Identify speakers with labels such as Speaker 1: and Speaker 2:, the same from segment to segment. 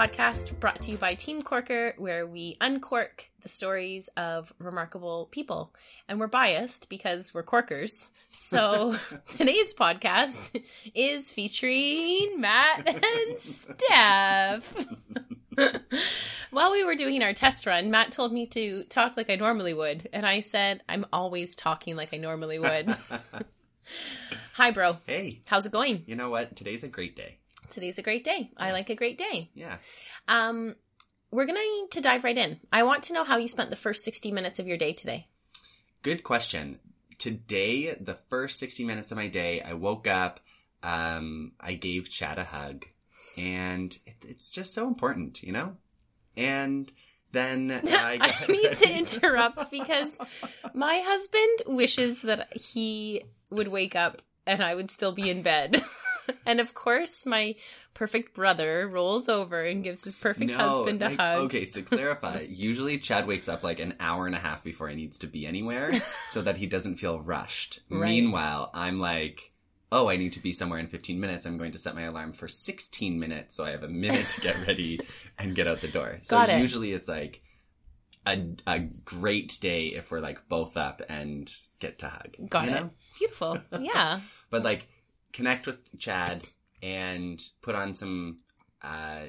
Speaker 1: podcast brought to you by Team Corker, where we uncork the stories of remarkable people. And we're biased because we're corkers. So today's podcast is featuring Matt and Steph. While we were doing our test run, Matt told me to talk like I normally would. And I said, I'm always talking like I normally would. Hi, bro.
Speaker 2: Hey,
Speaker 1: How's it going?
Speaker 2: you know what? Today's a great day.
Speaker 1: Today's a great day. I like a great day.
Speaker 2: Yeah.
Speaker 1: Um, we're going to dive right in. I want to know how you spent the first 60 minutes of your day today.
Speaker 2: Good question. Today, the first 60 minutes of my day, I woke up, um, I gave Chad a hug, and it, it's just so important, you know? And then I, got...
Speaker 1: I need to interrupt because my husband wishes that he would wake up and I would still be in bed. and of course, my perfect brother rolls over and gives his perfect
Speaker 2: No,
Speaker 1: husband a
Speaker 2: like,
Speaker 1: hug.
Speaker 2: Okay, so to clarify, usually Chad wakes up like an hour and a half before he needs to be anywhere so that he doesn't feel rushed.
Speaker 1: Right.
Speaker 2: Meanwhile, I'm like, oh, I need to be somewhere in 15 minutes. I'm going to set my alarm for 16 minutes so I have a minute to get ready and get out the door. So
Speaker 1: it.
Speaker 2: usually it's like a, a great day if we're like both up and get to hug.
Speaker 1: Got
Speaker 2: you
Speaker 1: it.
Speaker 2: know?
Speaker 1: Beautiful. Yeah.
Speaker 2: But like connect with Chad and put on some uh,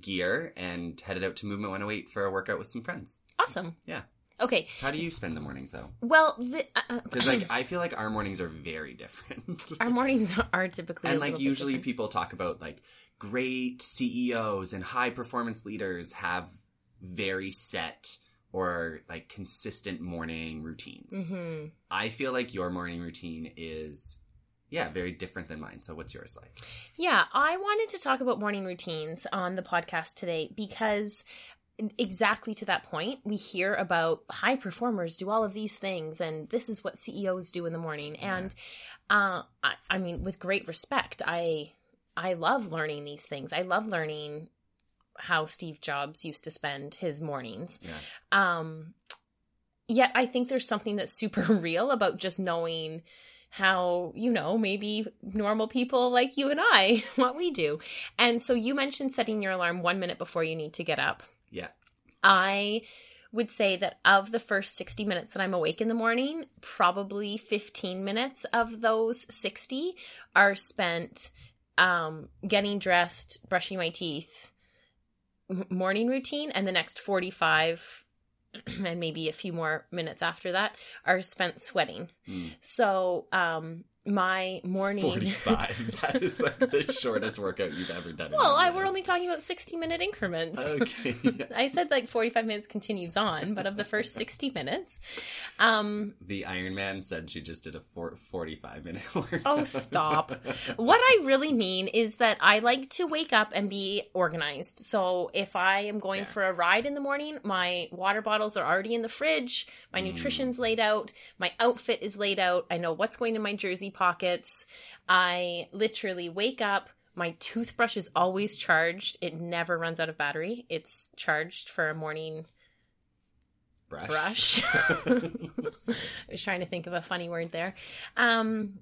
Speaker 2: gear and headed out to Movement 108 for a workout with some friends.
Speaker 1: Awesome.
Speaker 2: Yeah.
Speaker 1: Okay.
Speaker 2: How do you spend the mornings though?
Speaker 1: Well, the, uh,
Speaker 2: Because like I feel like our mornings are very different.
Speaker 1: our mornings are typically
Speaker 2: and like usually
Speaker 1: different.
Speaker 2: people talk about like great CEOs and high performance leaders have very set or like consistent morning routines.
Speaker 1: Mhm.
Speaker 2: I feel like your morning routine is yeah, very different than mine. So what's yours like?
Speaker 1: Yeah, I wanted to talk about morning routines on the podcast today because exactly to that point, we hear about high performers do all of these things and this is what CEOs do in the morning. And uh I, I mean with great respect, I I love learning these things. I love learning how Steve Jobs used to spend his mornings.
Speaker 2: Yeah.
Speaker 1: Um yet I think there's something that's super real about just knowing how, you know, maybe normal people like you and I, what we do. And so you mentioned setting your alarm one minute before you need to get up.
Speaker 2: Yeah.
Speaker 1: I would say that of the first 60 minutes that I'm awake in the morning, probably 15 minutes of those 60 are spent um, getting dressed, brushing my teeth, morning routine, and the next 45 and maybe a few more minutes after that are spent sweating.
Speaker 2: Mm.
Speaker 1: So, um, my morning.
Speaker 2: 45. that is like the shortest workout you've ever done.
Speaker 1: Well, I, we're only talking about 60 minute increments.
Speaker 2: Okay.
Speaker 1: I said like 45 minutes continues on, but of the first 60 minutes, um,
Speaker 2: the Iron Man said she just did a four, 45 minute workout.
Speaker 1: Oh, stop. what I really mean is that I like to wake up and be organized. So if I am going
Speaker 2: Yeah.
Speaker 1: for a ride in the morning, my water bottles are already in the fridge, my
Speaker 2: Mm.
Speaker 1: nutrition's laid out, my outfit is laid out, I know what's going in my jersey pockets. I literally wake up. My toothbrush is always charged. It never runs out of battery. It's charged for a morning
Speaker 2: Brush.
Speaker 1: brush. I was trying to think of a funny word there. Um,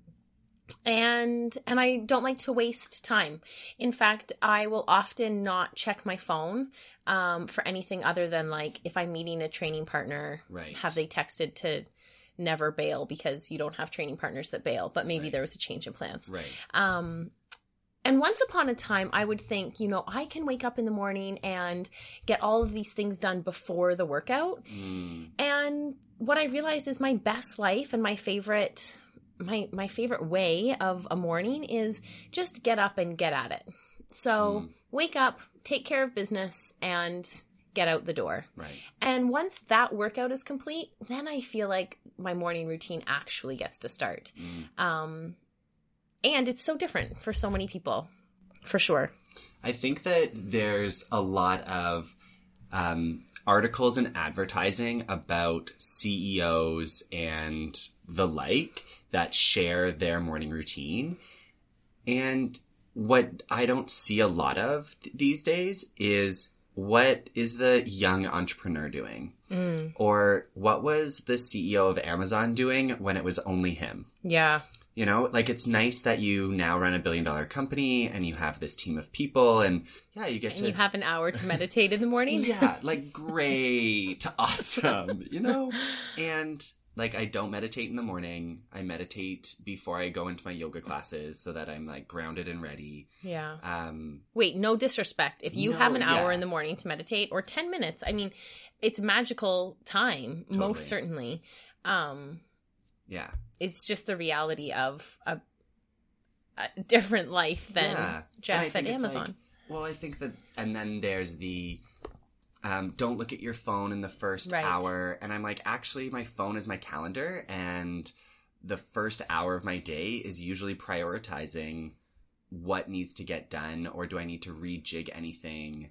Speaker 1: and and I don't like to waste time. In fact, I will often not check my phone um, for anything other than like if I'm meeting a training partner,
Speaker 2: Right.
Speaker 1: have they texted to never bail because you don't have training partners that bail, but maybe
Speaker 2: Right.
Speaker 1: there was a change in plans.
Speaker 2: Right.
Speaker 1: Um, and once upon a time, I would think, you know, I can wake up in the morning and get all of these things done before the workout.
Speaker 2: Mm.
Speaker 1: And what I realized is my best life and my favorite my my favorite way of a morning is just get up and get at it. So,
Speaker 2: Mm.
Speaker 1: wake up, take care of business and get out the door.
Speaker 2: Right.
Speaker 1: And once that workout is complete, then I feel like my morning routine actually gets to start.
Speaker 2: Mm.
Speaker 1: Um and it's so different for so many people. For sure.
Speaker 2: I think that there's a lot of um, articles and advertising about CEOs and the like that share their morning routine. And what I don't see a lot of th- these days is what is the young entrepreneur doing?
Speaker 1: Mm,
Speaker 2: Or what was the CEO of Amazon doing when it was only him?
Speaker 1: yeah.
Speaker 2: You know, like it's nice that you now run a billion dollar company and you have this team of people and yeah, you get
Speaker 1: And
Speaker 2: to
Speaker 1: you have an hour to meditate in the morning.
Speaker 2: yeah, like great, awesome, you know? And like I don't meditate in the morning. I meditate before I go into my yoga classes so that I'm like grounded and ready.
Speaker 1: Yeah.
Speaker 2: Um
Speaker 1: Wait, no disrespect. If you
Speaker 2: No,
Speaker 1: have an hour
Speaker 2: yeah.
Speaker 1: in the morning to meditate or 10 minutes, I mean, it's magical time,
Speaker 2: Totally.
Speaker 1: most certainly. Um,
Speaker 2: yeah.
Speaker 1: it's just the reality of a, a different life than
Speaker 2: Yeah. And
Speaker 1: Jeff at Amazon.
Speaker 2: like- well, I think that and then there's the um, don't look at your phone in the first
Speaker 1: Right.
Speaker 2: hour. And I'm like, actually, my phone is my calendar, and the first hour of my day is usually prioritizing what needs to get done, or do I need to rejig anything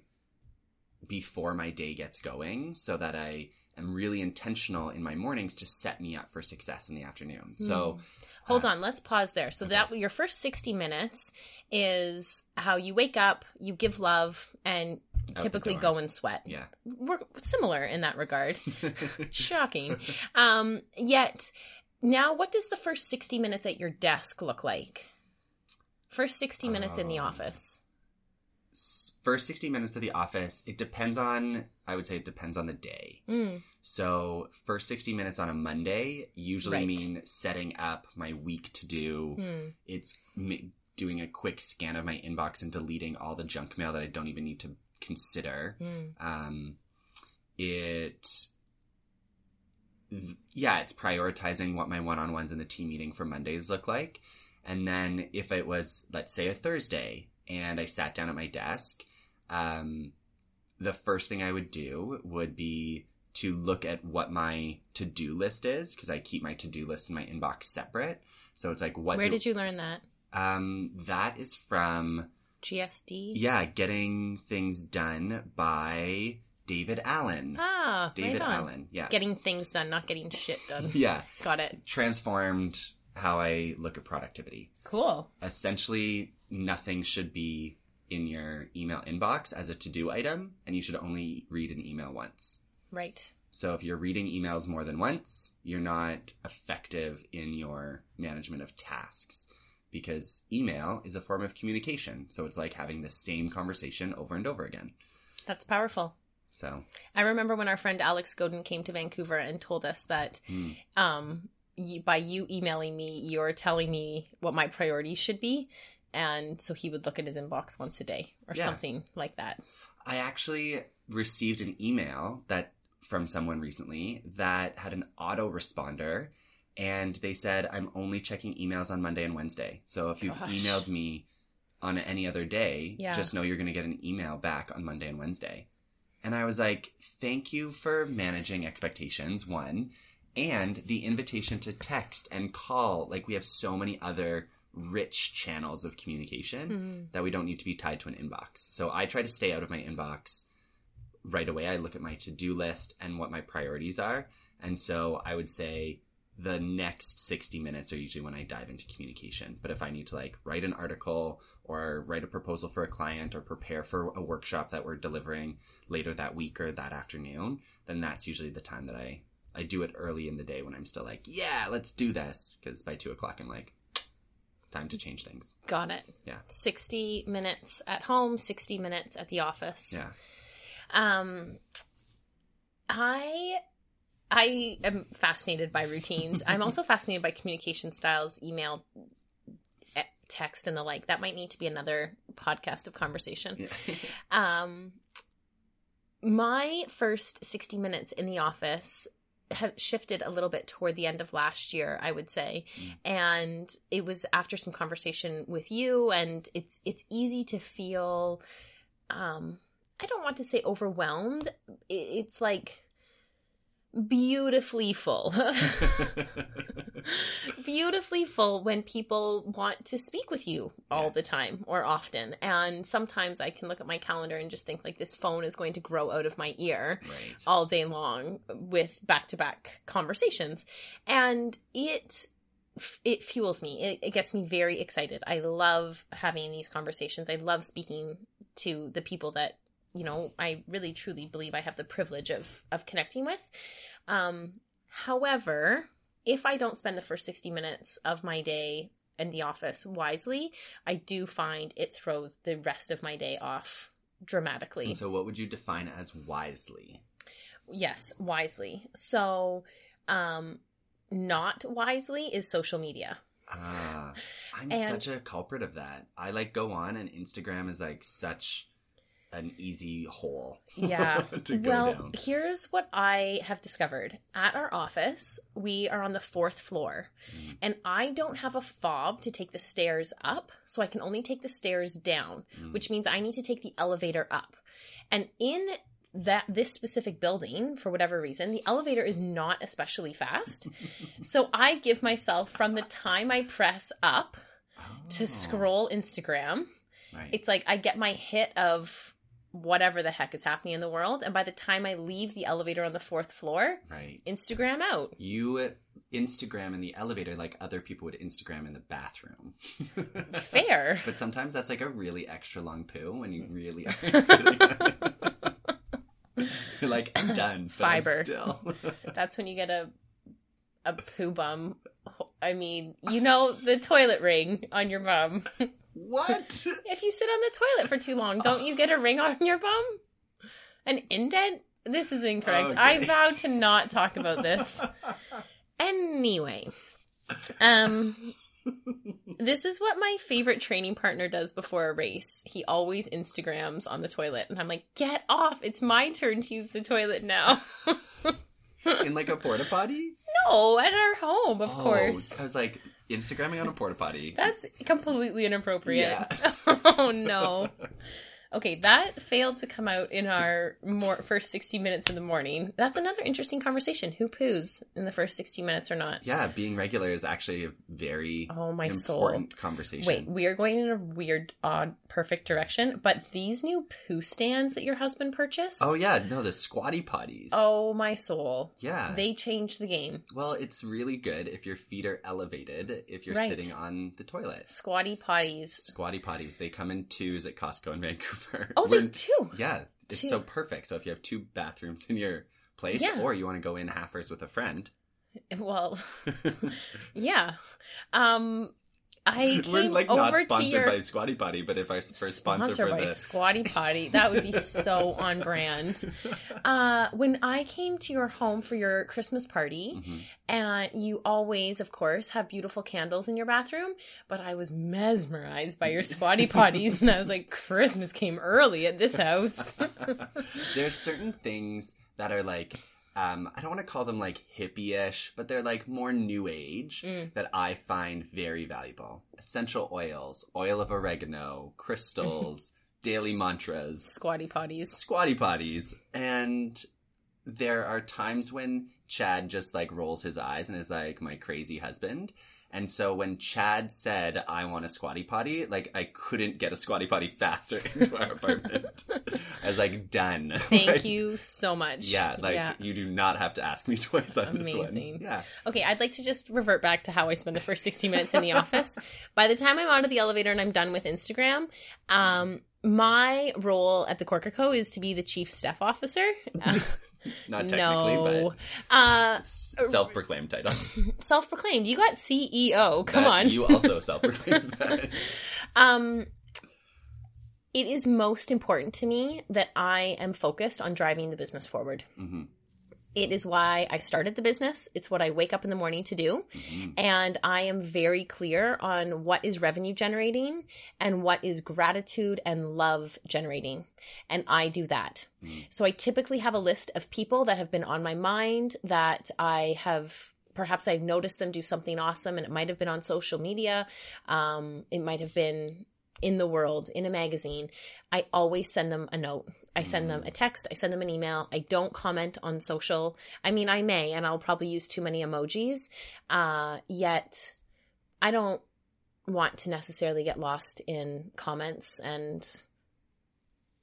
Speaker 2: before my day gets going so that I am really intentional in my mornings to set me up for success in the afternoon. So,
Speaker 1: Hold
Speaker 2: uh,
Speaker 1: on, let's pause there. So
Speaker 2: okay.
Speaker 1: that your first 60 minutes is how you wake up, you give love, and typically go and sweat.
Speaker 2: yeah.
Speaker 1: We're similar in that regard. Shocking. Um, yet, now what does the first 60 minutes at your desk look like? First 60 minutes in the
Speaker 2: Um,
Speaker 1: office.
Speaker 2: First 60 minutes of the office, it depends on, I would say it depends on the day.
Speaker 1: Mm,
Speaker 2: So, first 60 minutes on a Monday usually
Speaker 1: Right.
Speaker 2: mean setting up my week to do.
Speaker 1: mm,
Speaker 2: It's doing a quick scan of my inbox and deleting all the junk mail that I don't even need to consider.
Speaker 1: mm.
Speaker 2: Um, it, th- yeah, it's prioritizing what my one on ones in the team meeting for Mondays look like. And then if it was, let's say, a Thursday and I sat down at my desk, um, the first thing I would do would be to look at what my to do list is because I keep my to do list in my inbox separate. So it's like, what
Speaker 1: Where
Speaker 2: do,
Speaker 1: did you learn that?
Speaker 2: um, that is from
Speaker 1: GSD?
Speaker 2: yeah, getting things done by David Allen.
Speaker 1: Ah,
Speaker 2: David
Speaker 1: right on.
Speaker 2: Allen. Yeah.
Speaker 1: Getting things done, not getting shit done.
Speaker 2: yeah.
Speaker 1: Got it.
Speaker 2: Transformed how I look at productivity.
Speaker 1: Cool.
Speaker 2: Essentially, nothing should be in your email inbox as a to do item, and you should only read an email once.
Speaker 1: Right.
Speaker 2: So if you're reading emails more than once, you're not effective in your management of tasks because email is a form of communication. So it's like having the same conversation over and over again.
Speaker 1: That's powerful.
Speaker 2: So
Speaker 1: I remember when our friend Alex Godin came to Vancouver and told us that
Speaker 2: hmm.
Speaker 1: um, you, by you emailing me, you're telling me what my priorities should be. And so he would look at his inbox once a day or
Speaker 2: Yeah.
Speaker 1: something like that.
Speaker 2: I actually received an email that from someone recently that had an autoresponder and they said I'm only checking emails on Monday and Wednesday. So if you've
Speaker 1: Gosh.
Speaker 2: emailed me on any other day,
Speaker 1: Yeah.
Speaker 2: just know you're going to get an email back on Monday and Wednesday. And I was like, "Thank you for managing expectations." One, and the invitation to text and call. Like we have so many other rich channels of communication
Speaker 1: Mm.
Speaker 2: that we don't need to be tied to an inbox. So I try to stay out of my inbox right away. I look at my to do list and what my priorities are. And so I would say the next 60 minutes are usually when I dive into communication. But if I need to like write an article or write a proposal for a client or prepare for a workshop that we're delivering later that week or that afternoon, then that's usually the time that I, I do it early in the day when I'm still like, yeah, let's do this. Cause by two o'clock, I'm like, time to change things.
Speaker 1: Got it.
Speaker 2: Yeah.
Speaker 1: 60 minutes at home, 60 minutes at the office.
Speaker 2: Yeah.
Speaker 1: Um, I I am fascinated by routines. I'm also fascinated by communication styles, email, text, and the like. That might need to be another podcast of conversation.
Speaker 2: Yeah.
Speaker 1: Um, my first 60 minutes in the office have shifted a little bit toward the end of last year, I would say.
Speaker 2: Mm.
Speaker 1: And it was after some conversation with you and it's it's easy to feel um I don't want to say overwhelmed. It's like beautifully full. beautifully full when people want to speak with you all
Speaker 2: Yeah.
Speaker 1: the time or often. And sometimes I can look at my calendar and just think like this phone is going to grow out of my ear
Speaker 2: right.
Speaker 1: all day long with back-to-back conversations. And it it fuels me. It, it gets me very excited. I love having these conversations. I love speaking to the people that you know I really truly believe I have the privilege of of connecting with. Um, however, if I don't spend the first 60 minutes of my day in the office wisely, I do find it throws the rest of my day off dramatically.
Speaker 2: And so, what would you define as wisely?
Speaker 1: Yes, wisely. So, um, not wisely is social media.
Speaker 2: Ah, I'm
Speaker 1: And-
Speaker 2: such a culprit of that. I like go on, and Instagram is like such an easy hole.
Speaker 1: Yeah.
Speaker 2: to
Speaker 1: well,
Speaker 2: down.
Speaker 1: here's what I have discovered. At our office, we are on the fourth floor,
Speaker 2: Mm.
Speaker 1: and I don't have a fob to take the stairs up, so I can only take the stairs down,
Speaker 2: Mm.
Speaker 1: which means I need to take the elevator up. And in that this specific building, for whatever reason, the elevator is not especially fast. so I give myself from the time I press up to
Speaker 2: Oh,
Speaker 1: scroll Instagram
Speaker 2: Right.
Speaker 1: it's like I get my hit of whatever the heck is happening in the world, and by the time I leave the elevator on the fourth floor,
Speaker 2: right.
Speaker 1: Instagram out.
Speaker 2: You Instagram in the elevator like other people would Instagram in the bathroom.
Speaker 1: Fair.
Speaker 2: But sometimes that's like a really extra long poo when you really are sitting. You're like, I'm done. I'm
Speaker 1: Fiber.
Speaker 2: Still.
Speaker 1: That's when you get a a poo bum. I mean, you know the toilet ring on your bum.
Speaker 2: What?
Speaker 1: If you sit on the toilet for too long, don't you get a ring on your bum? An indent? This is incorrect.
Speaker 2: Okay.
Speaker 1: I vow to not talk about this. Anyway, um, this is what my favorite training partner does before a race. He always Instagrams on the toilet, and I'm like, "Get off! It's my turn to use the toilet now."
Speaker 2: In like a porta potty?
Speaker 1: no, at our home, of
Speaker 2: Oh,
Speaker 1: course.
Speaker 2: I was like, Instagramming on a porta potty.
Speaker 1: That's completely inappropriate.
Speaker 2: Yeah.
Speaker 1: oh no. Okay, that failed to come out in our more first 60 minutes in the morning. That's another interesting conversation. Who poos in the first 60 minutes or not?
Speaker 2: yeah, being regular is actually a very
Speaker 1: Oh my soul.
Speaker 2: important conversation.
Speaker 1: Wait, we are going in a weird, odd, perfect direction. But these new poo stands that your husband purchased.
Speaker 2: Oh yeah, no, the squatty potties.
Speaker 1: Oh my soul.
Speaker 2: yeah.
Speaker 1: They changed the game.
Speaker 2: well, it's really good if your feet are elevated if you're
Speaker 1: Right.
Speaker 2: sitting on the toilet.
Speaker 1: Squatty potties.
Speaker 2: Squatty potties, they come in twos at Costco in Vancouver.
Speaker 1: Oh, they do.
Speaker 2: Yeah, it's
Speaker 1: Two.
Speaker 2: so perfect. So if you have two bathrooms in your place,
Speaker 1: Yeah.
Speaker 2: or you want to go in halfers with a friend,
Speaker 1: Well, yeah. Um, I came
Speaker 2: we're like
Speaker 1: over
Speaker 2: not
Speaker 1: to
Speaker 2: sponsored
Speaker 1: your
Speaker 2: by Squatty Potty, but if I first sponsor
Speaker 1: sponsored
Speaker 2: for
Speaker 1: by
Speaker 2: the
Speaker 1: Squatty Potty. That would be so on brand. Uh, when I came to your home for your Christmas party,
Speaker 2: Mhm.
Speaker 1: and you always, of course, have beautiful candles in your bathroom, but I was mesmerized by your Squatty Potties, and I was like, Christmas came early at this house.
Speaker 2: there's certain things that are like um, I don't want to call them like hippie-ish, but they're like more new age
Speaker 1: Mm.
Speaker 2: that I find very valuable. Essential oils, oil of oregano, crystals, daily mantras,
Speaker 1: Squatty Potties.
Speaker 2: squatty potties, and there are times when Chad just like rolls his eyes and is like my crazy husband. And so when Chad said I want a squatty potty, like I couldn't get a squatty potty faster into our apartment. I was like done.
Speaker 1: Thank
Speaker 2: Like,
Speaker 1: you so much.
Speaker 2: Yeah, like
Speaker 1: Yeah.
Speaker 2: you do not have to ask me twice on this
Speaker 1: Amazing.
Speaker 2: one. Yeah.
Speaker 1: Okay, I'd like to just revert back to how I spend the first 60 minutes in the office. By the time I'm out of the elevator and I'm done with Instagram, um, my role at the Corker Co is to be the chief staff officer. Uh,
Speaker 2: Not technically,
Speaker 1: no, uh,
Speaker 2: but self proclaimed title.
Speaker 1: self-proclaimed. You got CEO. Come
Speaker 2: That
Speaker 1: on.
Speaker 2: You also self proclaimed that.
Speaker 1: Um, it is most important to me that I am focused on driving the business forward.
Speaker 2: hmm
Speaker 1: It is why I started the business. It's what I wake up in the morning to do.
Speaker 2: hmm
Speaker 1: And I am very clear on what is revenue generating and what is gratitude and love generating. And I do that.
Speaker 2: Mm.
Speaker 1: So I typically have a list of people that have been on my mind that I have. Perhaps I've noticed them do something awesome, and it might have been on social media. Um, it might have been in the world, in a magazine. I always send them a note. I send them a text. I send them an email. I don't comment on social. I mean, I may, and I'll probably use too many emojis. Uh, yet, I don't want to necessarily get lost in comments. And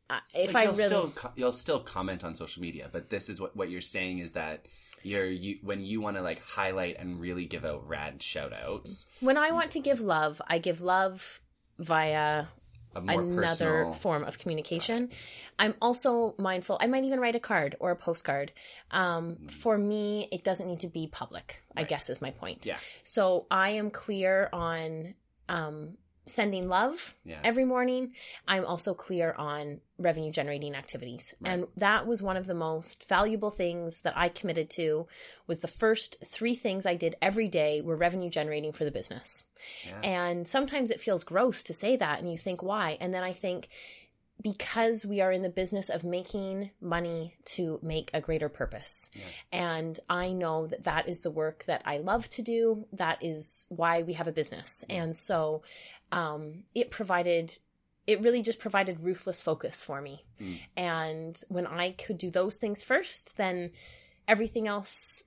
Speaker 1: uh, if
Speaker 2: Like,
Speaker 1: I
Speaker 2: you'll
Speaker 1: really,
Speaker 2: still co- you'll still comment on social media, but this is what what you're saying is that you're you when you want to like highlight and really give out rad shout outs,
Speaker 1: when I want to give love, I give love via another
Speaker 2: personal.
Speaker 1: form of communication. I'm also mindful. I might even write a card or a postcard. Um, for me, it doesn't need to be public. I guess is my point.
Speaker 2: Yeah.
Speaker 1: So I am clear on um, sending love
Speaker 2: Yeah.
Speaker 1: every morning. I'm also clear on revenue generating activities. And that was one of the most valuable things that I committed to was the first three things I did every day were revenue generating for the business.
Speaker 2: Yeah.
Speaker 1: And sometimes it feels gross to say that and you think why? And then I think because we are in the business of making money to make a greater purpose. And I know that that is the work that I love to do. That is why we have a business. And so um, it provided, it really just provided ruthless focus for me.
Speaker 2: Mm.
Speaker 1: And when I could do those things first, then everything else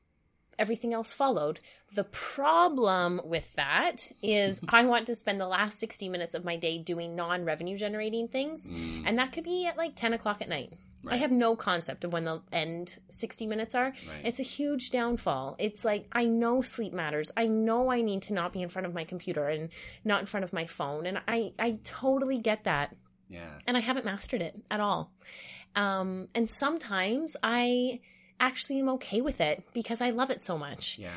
Speaker 1: everything else followed. The problem with that is I want to spend the last 60 minutes of my day doing non revenue generating things.
Speaker 2: Mm.
Speaker 1: And that could be at like 10 o'clock at night. I have no concept of when the end 60 minutes are.
Speaker 2: Right.
Speaker 1: It's a huge downfall. It's like, I know sleep matters. I know I need to not be in front of my computer and not in front of my phone. And I, I totally get that
Speaker 2: yeah.
Speaker 1: and I haven't mastered it at all. Um, and sometimes I actually am okay with it because I love it so much.
Speaker 2: Yeah.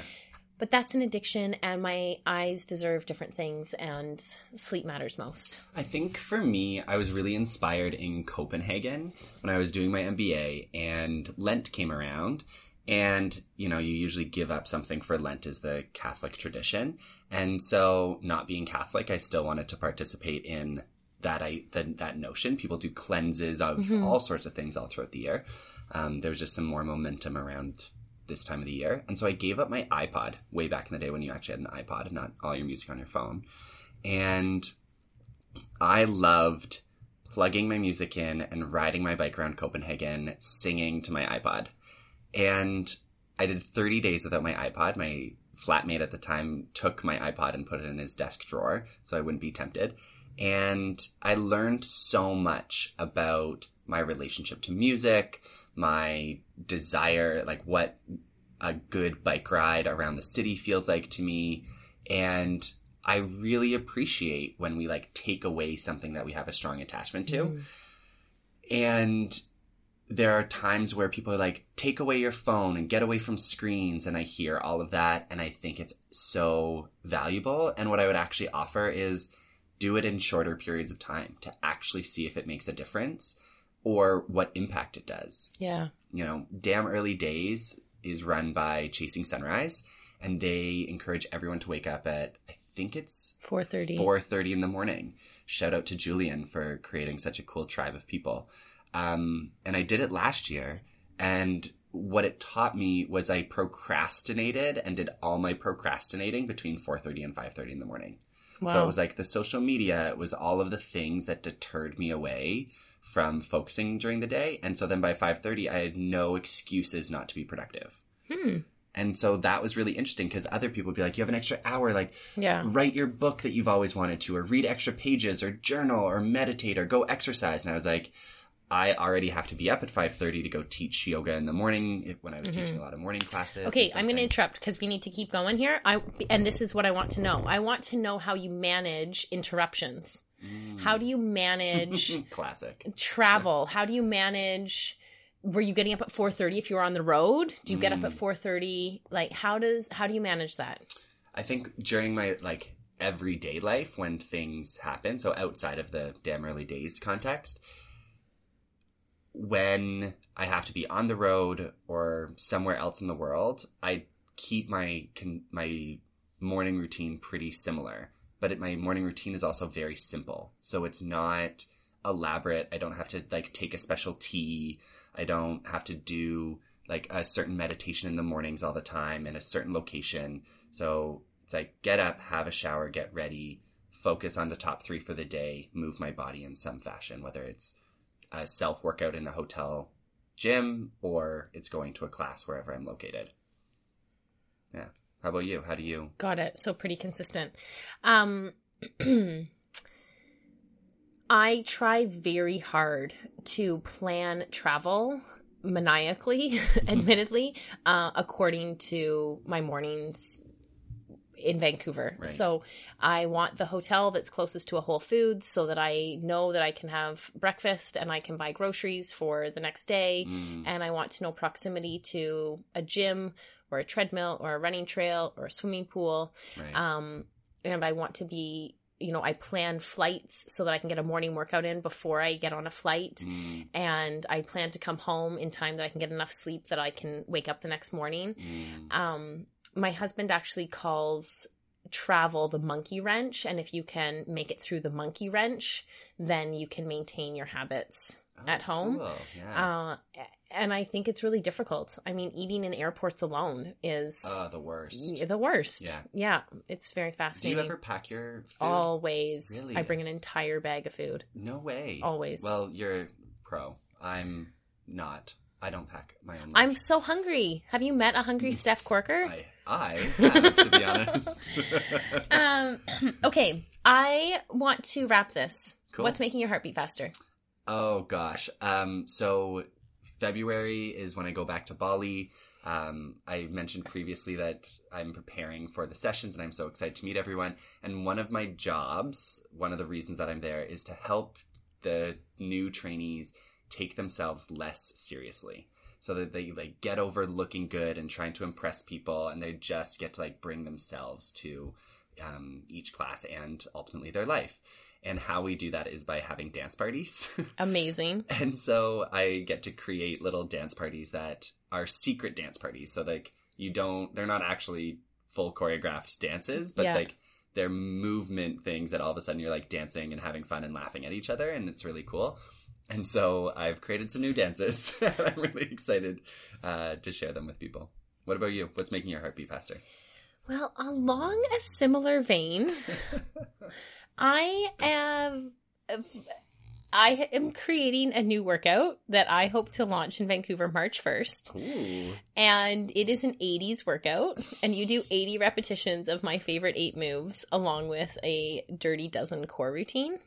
Speaker 1: But that's an addiction, and my eyes deserve different things, and sleep matters most.
Speaker 2: I think for me, I was really inspired in Copenhagen when I was doing my MBA and Lent came around. And, you know, you usually give up something for Lent is the Catholic tradition. And so not being Catholic, I still wanted to participate in that I that, that notion. People do cleanses of all sorts of things all throughout the year. Um, there was just some more momentum around this time of the year. And so I gave up my iPod way back in the day when you actually had an iPod, not all your music on your phone. And I loved plugging my music in and riding my bike around Copenhagen, singing to my iPod. And I did 30 days without my iPod. My flatmate at the time took my iPod and put it in his desk drawer so I wouldn't be tempted. And I learned so much about my relationship to music, my desire, like what a good bike ride around the city feels like to me. And I really appreciate when we like take away something that we have a strong attachment to.
Speaker 1: Mm.
Speaker 2: And there are times where people are like, take away your phone and get away from screens. And I hear all of that. And I think it's so valuable. And what I would actually offer is do it in shorter periods of time to actually see if it makes a difference or what impact it does.
Speaker 1: Yeah.
Speaker 2: You know, Damn Early Days is run by Chasing Sunrise. And they encourage everyone to wake up at, I think it's
Speaker 1: 4.30.
Speaker 2: 4.30 in the morning shout out to julian for creating such a cool tribe of people um, and i did it last year and what it taught me was i procrastinated and did all my procrastinating between 4.30 and 5.30 in the morning
Speaker 1: Wow.
Speaker 2: so it was like the social media it was all of the things that deterred me away from focusing during the day and so then by 5.30 i had no excuses not to be productive
Speaker 1: Hmm.
Speaker 2: and so that was really interesting because other people would be like you have an extra hour like
Speaker 1: Yeah.
Speaker 2: write your book that you've always wanted to, or read extra pages, or journal, or meditate, or go exercise. And I was like, I already have to be up at five thirty to go teach yoga in the morning when I was teaching a lot of morning classes.
Speaker 1: Mm-hmm. Okay, I'm going to interrupt because we need to keep going here. I and this is what I want to know. I want to know how you manage interruptions.
Speaker 2: Mm.
Speaker 1: How do you manage
Speaker 2: classic.
Speaker 1: travel? How do you manage? Were you getting up at 4:30 if you were on the road? Do you get up at 4:30? Like how does how do you manage that?
Speaker 2: I think during my like everyday life when things happen, so outside of the damn early days context, when I have to be on the road or somewhere else in the world, I keep my my morning routine pretty similar. But it, my morning routine is also very simple, so it's not elaborate. I don't have to like take a special tea. I don't have to do like a certain meditation in the mornings all the time in a certain location. So it's like get up, have a shower, get ready, focus on the top three for the day, move my body in some fashion, whether it's a self workout in a hotel gym or it's going to a class wherever I'm located. Yeah. How about you? How do you?
Speaker 1: Got it. So pretty consistent. Um I try very hard to plan travel maniacally, admittedly, uh, according to my mornings in Vancouver.
Speaker 2: Right.
Speaker 1: So I want the hotel that's closest to a Whole Foods so that I know that I can have breakfast and I can buy groceries for the next day.
Speaker 2: Mm,
Speaker 1: And I want to know proximity to a gym or a treadmill or a running trail or a swimming pool
Speaker 2: right.
Speaker 1: um, and I want to be you know, I plan flights so that I can get a morning workout in before I get on a flight.
Speaker 2: Mm,
Speaker 1: And I plan to come home in time that I can get enough sleep that I can wake up the next morning.
Speaker 2: mm.
Speaker 1: Um, my husband actually calls travel the monkey wrench. And if you can make it through the monkey wrench, then you can maintain your habits
Speaker 2: Oh,
Speaker 1: at home.
Speaker 2: cool. Yeah.
Speaker 1: Uh, and I think it's really difficult. I mean, eating in airports alone is
Speaker 2: oh, the worst.
Speaker 1: the worst.
Speaker 2: Yeah.
Speaker 1: Yeah, it's very
Speaker 2: Do
Speaker 1: fascinating.
Speaker 2: you ever pack your food?
Speaker 1: Always.
Speaker 2: Really?
Speaker 1: I bring an entire bag of food.
Speaker 2: No way.
Speaker 1: Always.
Speaker 2: Well, you're pro. I'm not. I don't pack my own.
Speaker 1: I'm so hungry. Have you met a hungry Steph Corker?
Speaker 2: I, I have, to be honest.
Speaker 1: Um, okay, I want to wrap this.
Speaker 2: Cool.
Speaker 1: What's making your heart beat faster?
Speaker 2: Oh gosh. Um, so February is when I go back to Bali. Um, I mentioned previously that I'm preparing for the sessions and I'm so excited to meet everyone. And one of my jobs, one of the reasons that I'm there is to help the new trainees take themselves less seriously. So that they like get over looking good and trying to impress people and they just get to like bring themselves to um, each class and ultimately their life. And how we do that is by having dance parties.
Speaker 1: Amazing.
Speaker 2: And so I get to create little dance parties that are secret dance parties. So like you don't they're not actually full choreographed dances, but
Speaker 1: Yeah.
Speaker 2: like they're movement things that all of a sudden you're like dancing and having fun and laughing at each other and it's really cool. And so I've created some new dances I'm really excited uh, to share them with people. What about you? What's making your heart beat faster?
Speaker 1: Well, along a similar vein, I have. I am creating a new workout that I hope to launch in Vancouver March 1st.
Speaker 2: Ooh.
Speaker 1: And it is an 80s workout. And you do 80 repetitions of my favorite eight moves along with a dirty dozen core routine.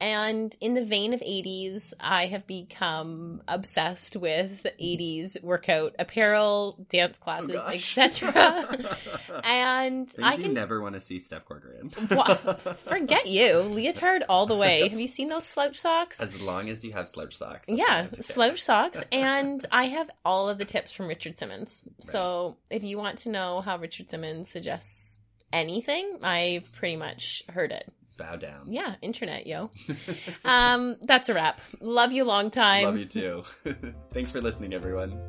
Speaker 1: And in the vein of 80s, I have become obsessed with 80s workout apparel, dance classes, oh,
Speaker 2: gosh.
Speaker 1: etc. and
Speaker 2: Things
Speaker 1: I
Speaker 2: you
Speaker 1: can
Speaker 2: never want to see Steph Corker in.
Speaker 1: Wha- forget you, leotard all the way. Have you seen those slouch socks?
Speaker 2: As long as you have slouch socks.
Speaker 1: yeah, slouch socks. And I have all of the tips from Richard Simmons. So if you want to know how Richard Simmons suggests anything, I've pretty much heard it.
Speaker 2: Bow down.
Speaker 1: Yeah, internet, yo. um, that's a wrap. Love you long time.
Speaker 2: Love you too. Thanks for listening, everyone.